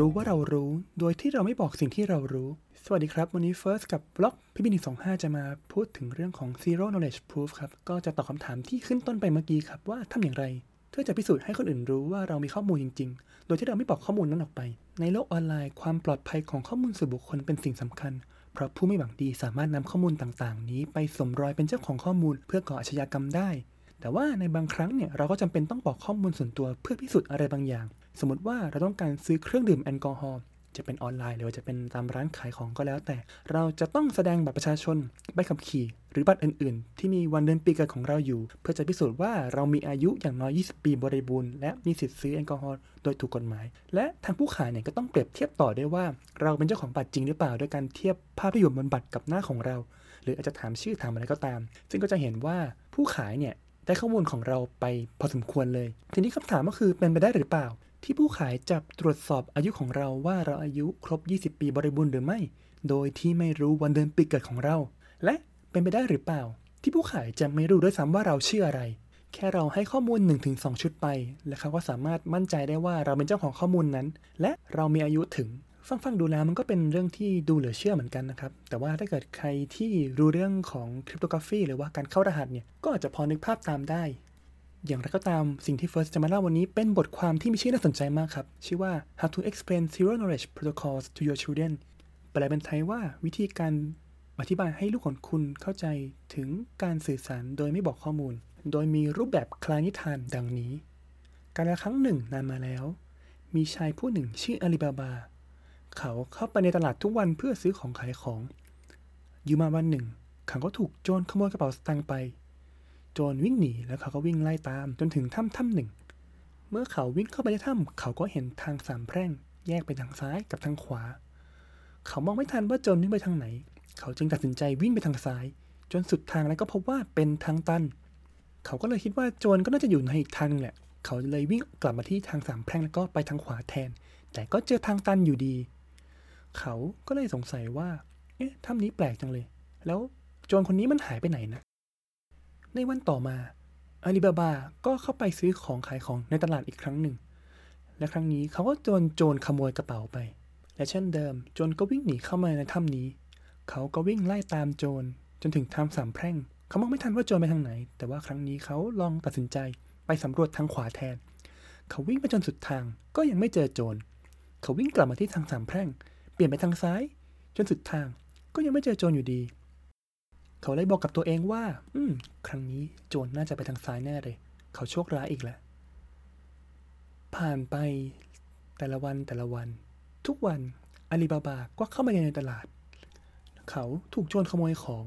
รู้ว่าเรารู้ โดยที่เราไม่บอกสิ่งที่เรารู้ สวัสดีครับ วันนี้ First กับบล็อกพี่บินสองห้าจะมาพูดถึงเรื่องของ Zero Knowledge Proof ครับ ก็จะตอบคำถามที่ขึ้นต้นไปเมื่อกี้ครับว่าทำอย่างไร เพื่อจะพิสูจน์ให้คนอื่นรู้ว่าเรามีข้อมูลจริง ๆ โดยที่เราไม่บอกข้อมูลนั้นออกไป ในโลกออนไลน์ ความปลอดภัยของข้อมูลส่วนบุคคลเป็นสิ่งสำคัญ เพราะผู้ไม่หวังดีสามารถนำข้อมูลต่างๆ นี้ไปสมรอยเป็นเจ้าของข้อมูล เพื่อก่ออาชญากรรมได้แต่ว่าในบางครั้งเนี่ยเราก็จำเป็นต้องบอกข้อมูลส่วนตัวเพื่อพิสูจน์อะไรบางอย่าง สมมติว่าเราต้องการซื้อเครื่องดื่มแอลกอฮอล์จะเป็นออนไลน์หรือว่าจะเป็นตามร้านขายของก็แล้ว แต่เราจะต้องแสดงบัตรประชาชนใบขับขี่ หรือบัตรอื่น ๆ ที่มีวันเดือนปีเกิดของเราอยู่ เพื่อจะพิสูจน์ว่าเรามีอายุอย่างน้อย 20 ปีบริบูรณ์และมีสิทธิ์ซื้อแอลกอฮอล์โดยถูกกฎหมาย และทางผู้ขายเนี่ยก็ต้องเปรียบเทียบต่อด้วยว่า เราเป็นเจ้าของบัตรจริงหรือเปล่าโดยการเทียบภาพที่อยู่บนบัตรกับหน้าของเรา หรืออาจจะถามชื่อถามอะไรก็ตาม ซึ่งก็จะเห็นว่าผู้ขายเนี่ยได้ข้อมูลของเราไปพอสมควรเลย ทีนี้คำถามก็คือเป็นไปได้หรือเปล่า ที่ผู้ขายจะตรวจสอบอายุของเราว่าเราอายุครบ 20 ปีบริบูรณ์หรือไม่ โดยที่ไม่รู้วันเดือนปีเกิดของเรา และเป็นไปได้หรือเปล่า ที่ผู้ขายจะไม่รู้ด้วยซ้ำว่าเราชื่ออะไร แค่เราให้ข้อมูล 1-2 ชุดไป และเขาก็สามารถมั่นใจได้ว่าเราเป็นเจ้าของข้อมูลนั้น และเรามีอายุถึงฟังฟังดูแล้วมันก็เป็นเรื่องที่ดูเหลือเชื่อเหมือนกันนะครับ แต่ว่าถ้าเกิดใครที่รู้เรื่องของคริปโตกราฟีหรือว่าการเข้ารหัสเนี่ย ก็อาจจะพอนึกภาพตามได้ อย่างไรก็ตามสิ่งที่ First จะมาเล่าวันนี้เป็นบทความที่มีชื่อน่าสนใจมากครับ ชื่อว่า How to Explain Zero Knowledge Protocols to Your Children แปลเป็นไทยว่าวิธีการอธิบายให้ลูกของคุณเข้าใจถึงการสื่อสารโดยไม่บอกข้อมูล โดยมีรูปแบบคลานิทานดังนี้ การละครั้งหนึ่งนานมาแล้ว มีชายผู้หนึ่งชื่ออาลีบาบา เขาเข้าไปในตลาดทุกวันเพื่อซื้อของขายของ อยู่มาวันหนึ่ง เขาก็ถูกโจรขโมยกระเป๋าสตางค์ไป โจรวิ่งหนีแล้วเขาก็วิ่งไล่ตามจนถึงถ้ำถ้ำหนึ่ง เมื่อเขาวิ่งเข้าไปในถ้ำเขาก็เห็นทางสามแพร่ง แยกไปทางซ้ายกับทางขวา เขามองไม่ทันว่าโจรวิ่งไปทางไหน เขาจึงตัดสินใจวิ่งไปทางซ้าย จนสุดทางแล้วก็พบว่าเป็นทางตัน เขาก็เลยคิดว่าโจรก็น่าจะอยู่ในอีกทางนึงแหละ เขาเลยวิ่งกลับมาที่ทางสามแพร่งแล้วก็ไปทางขวาแทน แต่ก็เจอทางตันอยู่ดี เขาก็เลยสงสัยว่า เอ๊ะถ้ำนี้แปลกจังเลย แล้วโจรคนนี้มันหายไปไหนนะ ในวันต่อมาอาลีบาบาก็เข้าไปซื้อของขายของในตลาดอีกครั้งหนึ่ง และครั้งนี้เขาก็โดนโจรขโมยกระเป๋าไป และเช่นเดิม โจรก็วิ่งหนีเข้ามาในถ้ำนี้ เขาก็วิ่งไล่ตามโจรจนถึงทางสามแพร่ง เขามองไม่ทันว่าโจรไปทางไหน แต่ว่าครั้งนี้เขาลองตัดสินใจไปสำรวจทางขวาแทน เขาวิ่งไปจนสุดทางก็ยังไม่เจอโจร เขาวิ่งกลับมาที่ทางสามแพร่ง เปลี่ยนไปทางซ้าย จนสุดทางก็ยังไม่เจอโจรอยู่ดี เขาเลยบอกกับตัวเองว่า อืม ครั้งนี้โจรน่าจะไปทางซ้ายแน่เลย เขาโชคร้ายอีกแล้ว ผ่านไปแต่ละวันแต่ละวัน ทุกวันอาลีบาบาก็เข้ามาในตลาด เขาถูกโจรขโมยของ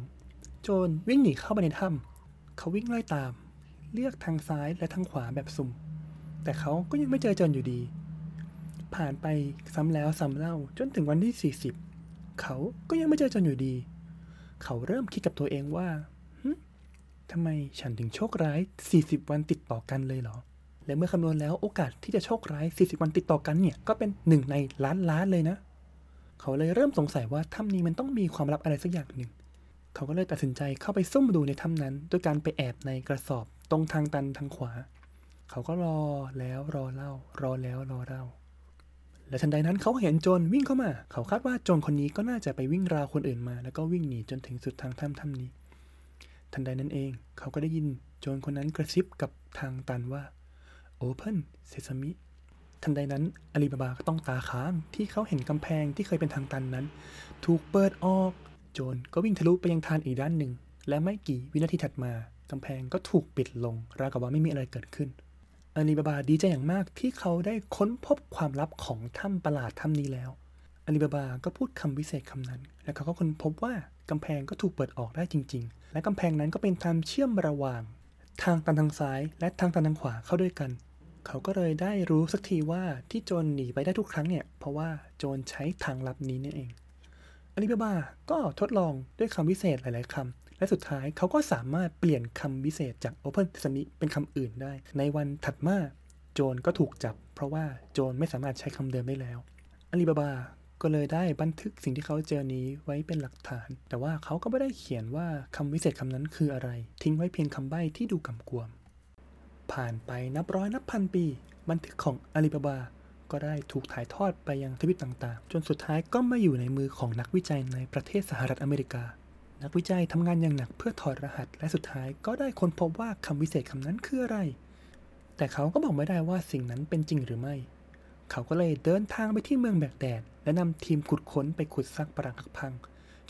โจรวิ่งหนีเข้าไปในถ้ำเขาวิ่งไล่ตาม เลือกทางซ้ายและทางขวาแบบสุ่ม แต่เขาก็ยังไม่เจอโจรอยู่ดี ผ่านไปซ้ำแล้วซ้ำเล่าจนถึงวันที่ 40 เขาก็ยังไม่เจอโจรอยู่ดี เขาเริ่มคิดกับตัวเองว่าทำไมฉันถึงโชคร้าย 40 วันติดต่อกันเลยเหรอ และเมื่อคำนวณแล้วโอกาสที่จะโชคร้าย 40 วันติดต่อกันเนี่ย ก็เป็นหนึ่งในล้านล้านเลยนะ เขาเลยเริ่มสงสัยว่าถ้ำนี้มันต้องมีความลับอะไรสักอย่างหนึ่ง เขาก็เลยตัดสินใจเข้าไปซุ่มดูในถ้ำนั้นด้วยการไปแอบในกระสอบตรงทางตันทางขวา เขาก็รอแล้วรอเล่ารอแล้วรอเล่า และทันใดนั้นเขาเห็นโจรวิ่งเข้ามา เขาคาดว่าโจรคนนี้ก็น่าจะไปวิ่งราวคนอื่นมา แล้วก็วิ่งหนีจนถึงสุดทางถ้ำถ้ำนี้ ทันใดนั้นเอง เขาก็ได้ยินโจรคนนั้นกระซิบกับทางตันว่า Open Sesame ทันใดนั้นอาลีบาบาก็ต้องตาค้างที่เขาเห็นกำแพงที่เคยเป็นทางตันนั้น ถูกเปิดออก โจรก็วิ่งทะลุไปยังทางอีกด้านหนึ่ง และไม่กี่วินาทีถัดมากำแพงก็ถูกปิดลง ราวกับว่าไม่มีอะไรเกิดขึ้น อาลีบาบาดีใจอย่างมากที่เขาได้ค้นพบความลับของถ้ำประหลาดถ้ำนี้แล้วอาลีบาบาก็พูดคำวิเศษคำนั้น และเขาก็ค้นพบว่ากำแพงก็ถูกเปิดออกได้จริง ๆ และกำแพงนั้นก็เป็นทางเชื่อมระหว่าง ทางตันทางซ้าย และทางตันทางขวาเข้าด้วยกัน เขาก็เลยได้รู้สักทีว่าที่โจรหนีไปได้ทุกครั้งเนี่ยเพราะว่าโจรใช้ทางลับนี้นี่เองอาลีบาบาก็ทดลองด้วยคำวิเศษหลาย ๆคำ และสุดท้ายเขาก็สามารถเปลี่ยนคำวิเศษจาก Open Sesame เป็นคำอื่นได้ ในวันถัดมาโจรก็ถูกจับ เพราะว่าโจรไม่สามารถใช้คำเดิมได้แล้วอาลีบาบาก็เลยได้บันทึกสิ่งที่เขาเจอนี้ไว้เป็นหลักฐาน แต่ว่าเขาก็ไม่ได้เขียนว่าคำวิเศษคำนั้นคืออะไร ทิ้งไว้เพียงคำใบ้ที่ดูกำกวม ผ่านไปนับร้อยนับพันปี บันทึกของอาลีบาบา ก็ได้ถูกถ่ายทอดไปยังทวีปต่างๆ จนสุดท้ายก็มาอยู่ในมือของนักวิจัยในประเทศสหรัฐอเมริกา นักวิจัยทำงานอย่างหนักเพื่อถอดรหัสและสุดท้ายก็ได้ค้นพบว่าคำวิเศษคำนั้นคืออะไร แต่เขาก็บอกไม่ได้ว่าสิ่งนั้นเป็นจริงหรือไม่ เขาก็เลยเดินทางไปที่เมืองแบกแดด และนำทีมขุดค้นไปขุดซักปรักหักพัง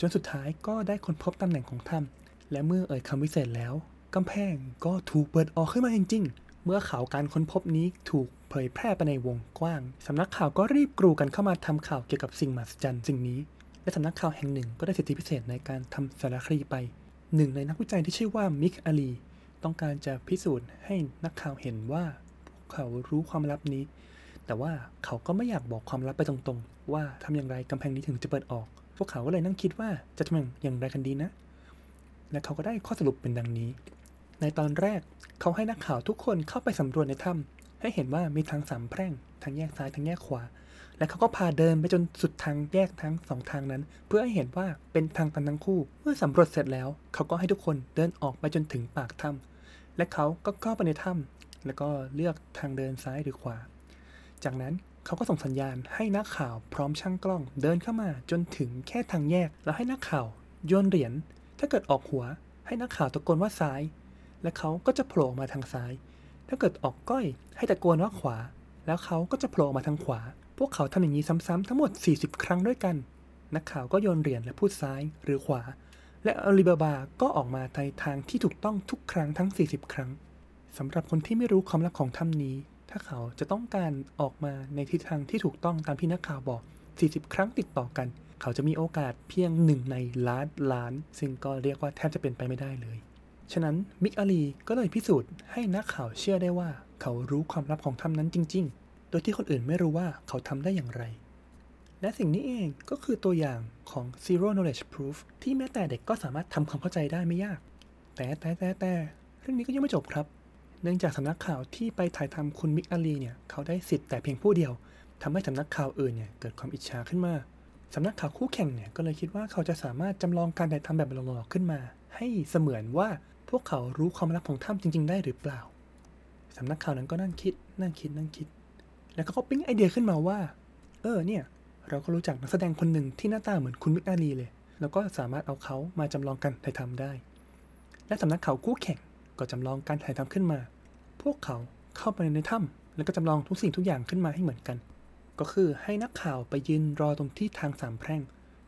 จนสุดท้ายก็ได้ค้นพบตำแหน่งของถ้ำและเมื่อเอ่ยคำวิเศษแล้วกำแพงก็ถูกเปิดออกขึ้นมาจริง ๆ เมื่อข่าวการค้นพบนี้ถูกเผยแพร่ไปในวงกว้างสำนักข่าวก็รีบกรูกันเข้ามาทำข่าวเกี่ยวกับสิ่งมหัศจรรย์สิ่งนี้ และสำนักข่าวแห่งหนึ่งก็ได้สิทธิพิเศษในการทำสารคดีไป หนึ่งในนักวิจัยที่ชื่อว่ามิกอาลีต้องการจะพิสูจน์ให้นักข่าวเห็นว่าพวกเขารู้ความลับนี้ แต่ว่าเขาก็ไม่อยากบอกความลับไปตรงๆ ว่าทำอย่างไรกำแพงนี้ถึงจะเปิดออก พวกเขาก็เลยนั่งคิดว่าจะทำอย่างไรกันดีนะ และเขาก็ได้ข้อสรุปเป็นดังนี้ ในตอนแรกเขาให้นักข่าวทุกคนเข้าไปสำรวจในถ้ำให้เห็นว่ามีทางสามแพร่งทางแยกซ้ายทางแยกขวา และเขาก็พาเดินไปจนสุดทางแยกทั้งสองทางนั้น เพื่อให้เห็นว่าเป็นทางตันทั้งคู่ เมื่อสำรวจเสร็จแล้ว เขาก็ให้ทุกคนเดินออกไปจนถึงปากถ้ำและเขาก็เข้าไปในถ้ำแล้วก็เลือกทางเดินซ้ายหรือขวา จากนั้นเขาก็ส่งสัญญาณให้นักข่าวพร้อมช่างกล้องเดินเข้ามาจนถึงแค่ทางแยก แล้วให้นักข่าวโยนเหรียญถ้าเกิดออกหัว ให้นักข่าวตะโกนว่าซ้าย และเขาก็จะโผล่ออกมาทางซ้าย ถ้าเกิดออกก้อยให้ตะโกนว่าขวา แล้วเขาก็จะโผล่ออกมาทางขวา พวกเขาทำอย่างนี้ซ้ำๆทั้งหมด 40 ครั้งด้วยกัน นักข่าวก็โยนเหรียญและพูดซ้ายหรือขวา และอาลีบาบาก็ออกมาในทางที่ถูกต้องทุกครั้งทั้ง 40 ครั้งสำหรับคนที่ไม่รู้ความลับของถ้ำนี้ ถ้าเขาจะต้องการออกมาในทิศทางที่ถูกต้องตามที่นักข่าวบอก 40 ครั้งติดต่อกัน เขาจะมีโอกาสเพียงหนึ่งในล้านล้าน ซึ่งก็เรียกว่าแทบจะเป็นไปไม่ได้เลย ฉะนั้นมิกอาลีก็เลยพิสูจน์ให้นักข่าวเชื่อได้ว่า เขารู้ความลับของถ้ำนั้นจริง ๆ ดยที่คนอื่นไม่รู้ว่าเขาทำได้อย่างไร และสิ่งนี้เองก็คือตัวอย่างของ zero knowledge proof ที่แม้แต่เด็กก็สามารถทำความเข้าใจได้ไม่ยาก แต่แต่แต่แต่เรื่องนี้ก็ยังไม่จบครับ เนื่องจากสำนักข่าวที่ไปถ่ายทำคุณมิกอาลีเนี่ยเขาได้สิทธิ์แต่เพียงผู้เดียวทำให้สำนักข่าวอื่นเนี่ยเกิดความอิจฉาขึ้นมาสำนักข่าวคู่แข่งเนี่ยก็เลยคิดว่าเขาจะสามารถจำลองการถ่ายทำแบบหลอกๆขึ้นมา ให้เสมือนว่าพวกเขารู้ความลับของถ้ำจริง ๆ ได้หรือเปล่าสำนักข่าวนั้นก็นั่งคิด นั่งคิด นั่งคิด แล้วเขาก็ปิ๊งไอเดียขึ้นมาว่า เออเนี่ย เราก็รู้จักนักแสดงคนหนึ่งที่หน้าตาเหมือนคุณมิกอาลีเลย แล้วก็สามารถเอาเขามาจำลองการถ่ายทำได้ และสำนักข่าวคู่แข่งก็จำลองการถ่ายทำขึ้นมา พวกเขาเข้าไปในถ้ำแล้วก็จำลองทุกสิ่งทุกอย่างขึ้นมาให้เหมือนกัน ก็คือให้นักข่าวไปยืนรอตรงที่ทางสามแพร่ง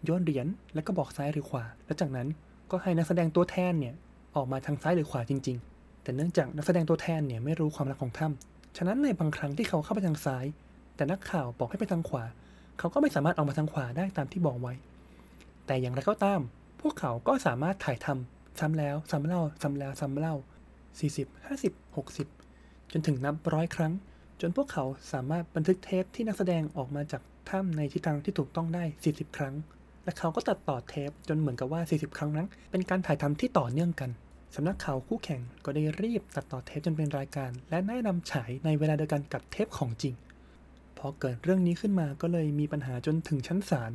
โยนเหรียญแล้วก็บอกซ้ายหรือขวา แล้วจากนั้นก็ให้นักแสดงตัวแทนเนี่ยออกมาทางซ้ายหรือขวาจริง ๆ แต่เนื่องจากนักแสดงตัวแทนเนี่ยไม่รู้ความลับของถ้ำ ฉะนั้นในบางครั้งที่เขาเข้าไปทางซ้าย แต่นักข่าวบอกให้ไปทางขวา เขาก็ไม่สามารถออกมาทางขวาได้ตามที่บอกไว้ แต่อย่างไรก็ตาม พวกเขาก็สามารถถ่ายทำซ้ำแล้วซ้ำเล่าซ้ำแล้วซ้ำเล่า 40 50 60 จนถึงนับร้อยครั้ง จนพวกเขาสามารถบันทึกเทปที่นักแสดงออกมาจากถ้ำในทิศทางที่ถูกต้องได้ 40 ครั้ง และเขาก็ตัดต่อเทปจนเหมือนกับว่า 40 ครั้งนั้น เป็นการถ่ายทำที่ต่อเนื่องกัน สำนักข่าวคู่แข่งก็ได้รีบตัดต่อเทปจนเป็นรายการ และแนะนำฉายในเวลาเดียวกันกับเทปของจริง พอเกิดเรื่องนี้ขึ้นมาก็เลยมีปัญหาจนถึงชั้นศาล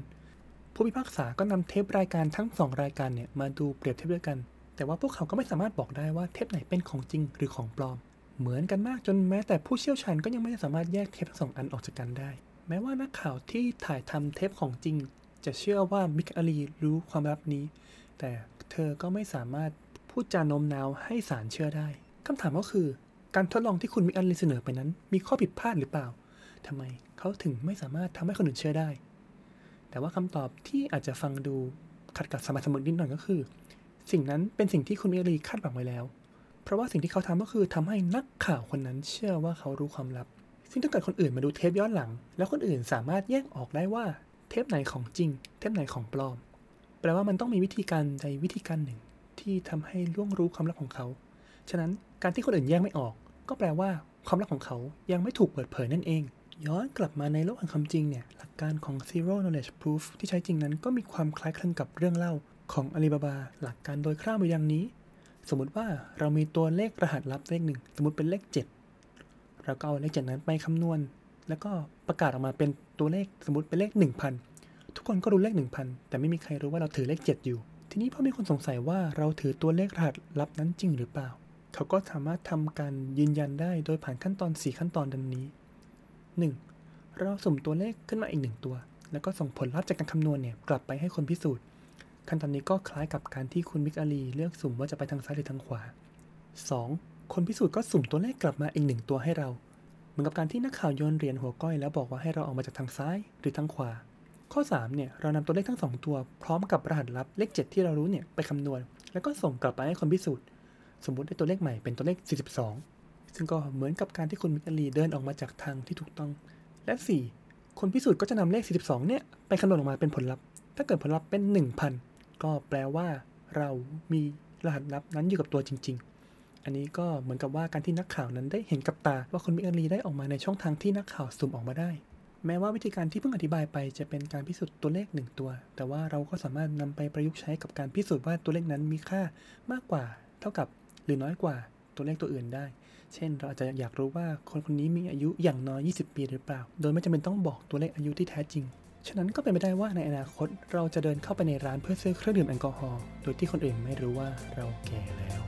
ผู้พิพากษาก็นำเทปรายการทั้งสองรายการเนี่ยมาดูเปรียบเทียบด้วยกัน แต่ว่าพวกเขาก็ไม่สามารถบอกได้ว่าเทปไหนเป็นของจริงหรือของปลอม เหมือนกันมากจนแม้แต่ผู้เชี่ยวชาญก็ยังไม่สามารถแยกเทปทั้งสองอันออกจากกันได้ แม้ว่านักข่าวที่ถ่ายทำเทปของจริง จะเชื่อว่ามิกอาลีรู้ความลับนี้ แต่เธอก็ไม่สามารถ พูดจาโน้มน้าวให้ศาลเชื่อได้คำถามก็คือ การทดลองที่คุณมิกอาลีเสนอไปนั้น มีข้อผิดพลาดหรือเปล่าทำไมเขาถึงไม่สามารถทำให้คนอื่นเชื่อได้ แต่ว่าคำตอบที่อาจจะฟังดูขัดกับสมรรถนะนิดหน่อยก็คือ สิ่งนั้นเป็นสิ่งที่คุณมิกอาลีคาดหวังไว้แล้ว เพราะว่าสิ่งที่เขาทำก็คือทำให้นักข่าวคนนั้นเชื่อว่าเขารู้ความลับ ซึ่งถ้าเกิดคนอื่นมาดูเทปย้อนหลัง แล้วคนอื่นสามารถแยกออกได้ว่าเทปไหนของจริง เทปไหนของปลอม แปลว่ามันต้องมีวิธีการใดวิธีการหนึ่ง ที่ทำให้ล่วงรู้ความลับของเขา ฉะนั้นการที่คนอื่นแยกไม่ออก ก็แปลว่าความลับของเขายังไม่ถูกเปิดเผยนั่นเอง ย้อนกลับมาในโลกแห่งความจริงเนี่ย หลักการของ zero knowledge proof ที่ใช้จริงนั้นก็มีความคล้ายคลึงกับเรื่องเล่าของอาลีบาบา หลักการโดยคร่าวๆอย่างนี้ สมมติว่าเรามีตัวเลขรหัสลับเลขหนึ่งสมมติเป็นเลข 7 เราก็เอาเลข7นั้นไปคำนวณ แล้วก็ประกาศออกมาเป็นตัวเลขสมมติเป็นเลข 1000 ทุกคนก็รู้เลข 1000 แต่ไม่มีใครรู้ว่าเราถือเลข 7 อยู่ ทีนี้พอมีคนสงสัยว่าเราถือตัวเลขรหัสลับนั้นจริงหรือเปล่า เขาก็สามารถทำการยืนยันได้โดยผ่านขั้นตอน 4 ขั้นตอนดังนี้ 1. เราสุ่มตัวเลขขึ้นมาอีกหนึ่งตัว แล้วก็ส่งผลลัพธ์จากการคำนวณเนี่ยกลับไปให้คนพิสูจน์ ขั้นตอนนี้ก็คล้ายกับการที่คุณมิกอาลีเลือกสุ่มว่าจะไปทางซ้ายหรือทางขวา 2. คนพิสูจน์ก็สุ่มตัวเลขกลับมาอีกหนึ่งตัวให้เรา เหมือนกับการที่นักข่าวโยนเหรียญหัวก้อยแล้วบอกว่าให้เราออกมาจากทางซ้ายหรือทางขวา ข้อ 3 เนี่ย เรานำตัวเลขทั้ง 2 ตัว พร้อมกับรหัสลับเลข 7 ที่เรารู้เนี่ยไปคำนวณ แล้วก็ส่งกลับไปให้คนพิสูจน์ สมมุติได้ตัวเลขใหม่เป็นตัวเลข 42 ซึ่งก็เหมือนกับการที่คุณมิกาลีเดินออกมาจากทางที่ถูกต้อง และ 4 คนพิสูจน์ก็จะนำเลข 42 เนี่ยไปคำนวณออกมาเป็นผลลัพธ์ ถ้าเกิดผลลัพธ์เป็น 1,000 ก็แปลว่า เรามีรหัสลับนั้นอยู่กับตัวจริง ๆ อันนี้ก็เหมือนกับว่าการที่นักข่าวนั้นได้เห็นกับตาว่าคนมิกาลีได้ออกมาในช่องทางที่นักข่าวสุ่มออกมาได้ แม้ว่าวิธีการที่เพิ่งอธิบายไปจะเป็นการพิสูจน์ตัวเลขหนึ่งตัว แต่ว่าเราก็สามารถนำไปประยุกต์ใช้กับการพิสูจน์ว่าตัวเลขนั้นมีค่ามากกว่า เท่ากับหรือน้อยกว่าตัวเลขตัวอื่นได้ เช่น เราอาจจะอยากรู้ว่าคนคนนี้มีอายุอย่างน้อย 20 ปีหรือเปล่า โดยไม่จำเป็นต้องบอกตัวเลขอายุที่แท้จริง ฉะนั้นก็เป็นไปได้ว่าในอนาคตเราจะเดินเข้าไปในร้านเพื่อซื้อเครื่องดื่มแอลกอฮอล์ โดยที่คนอื่นไม่รู้ว่าเราแก่แล้ว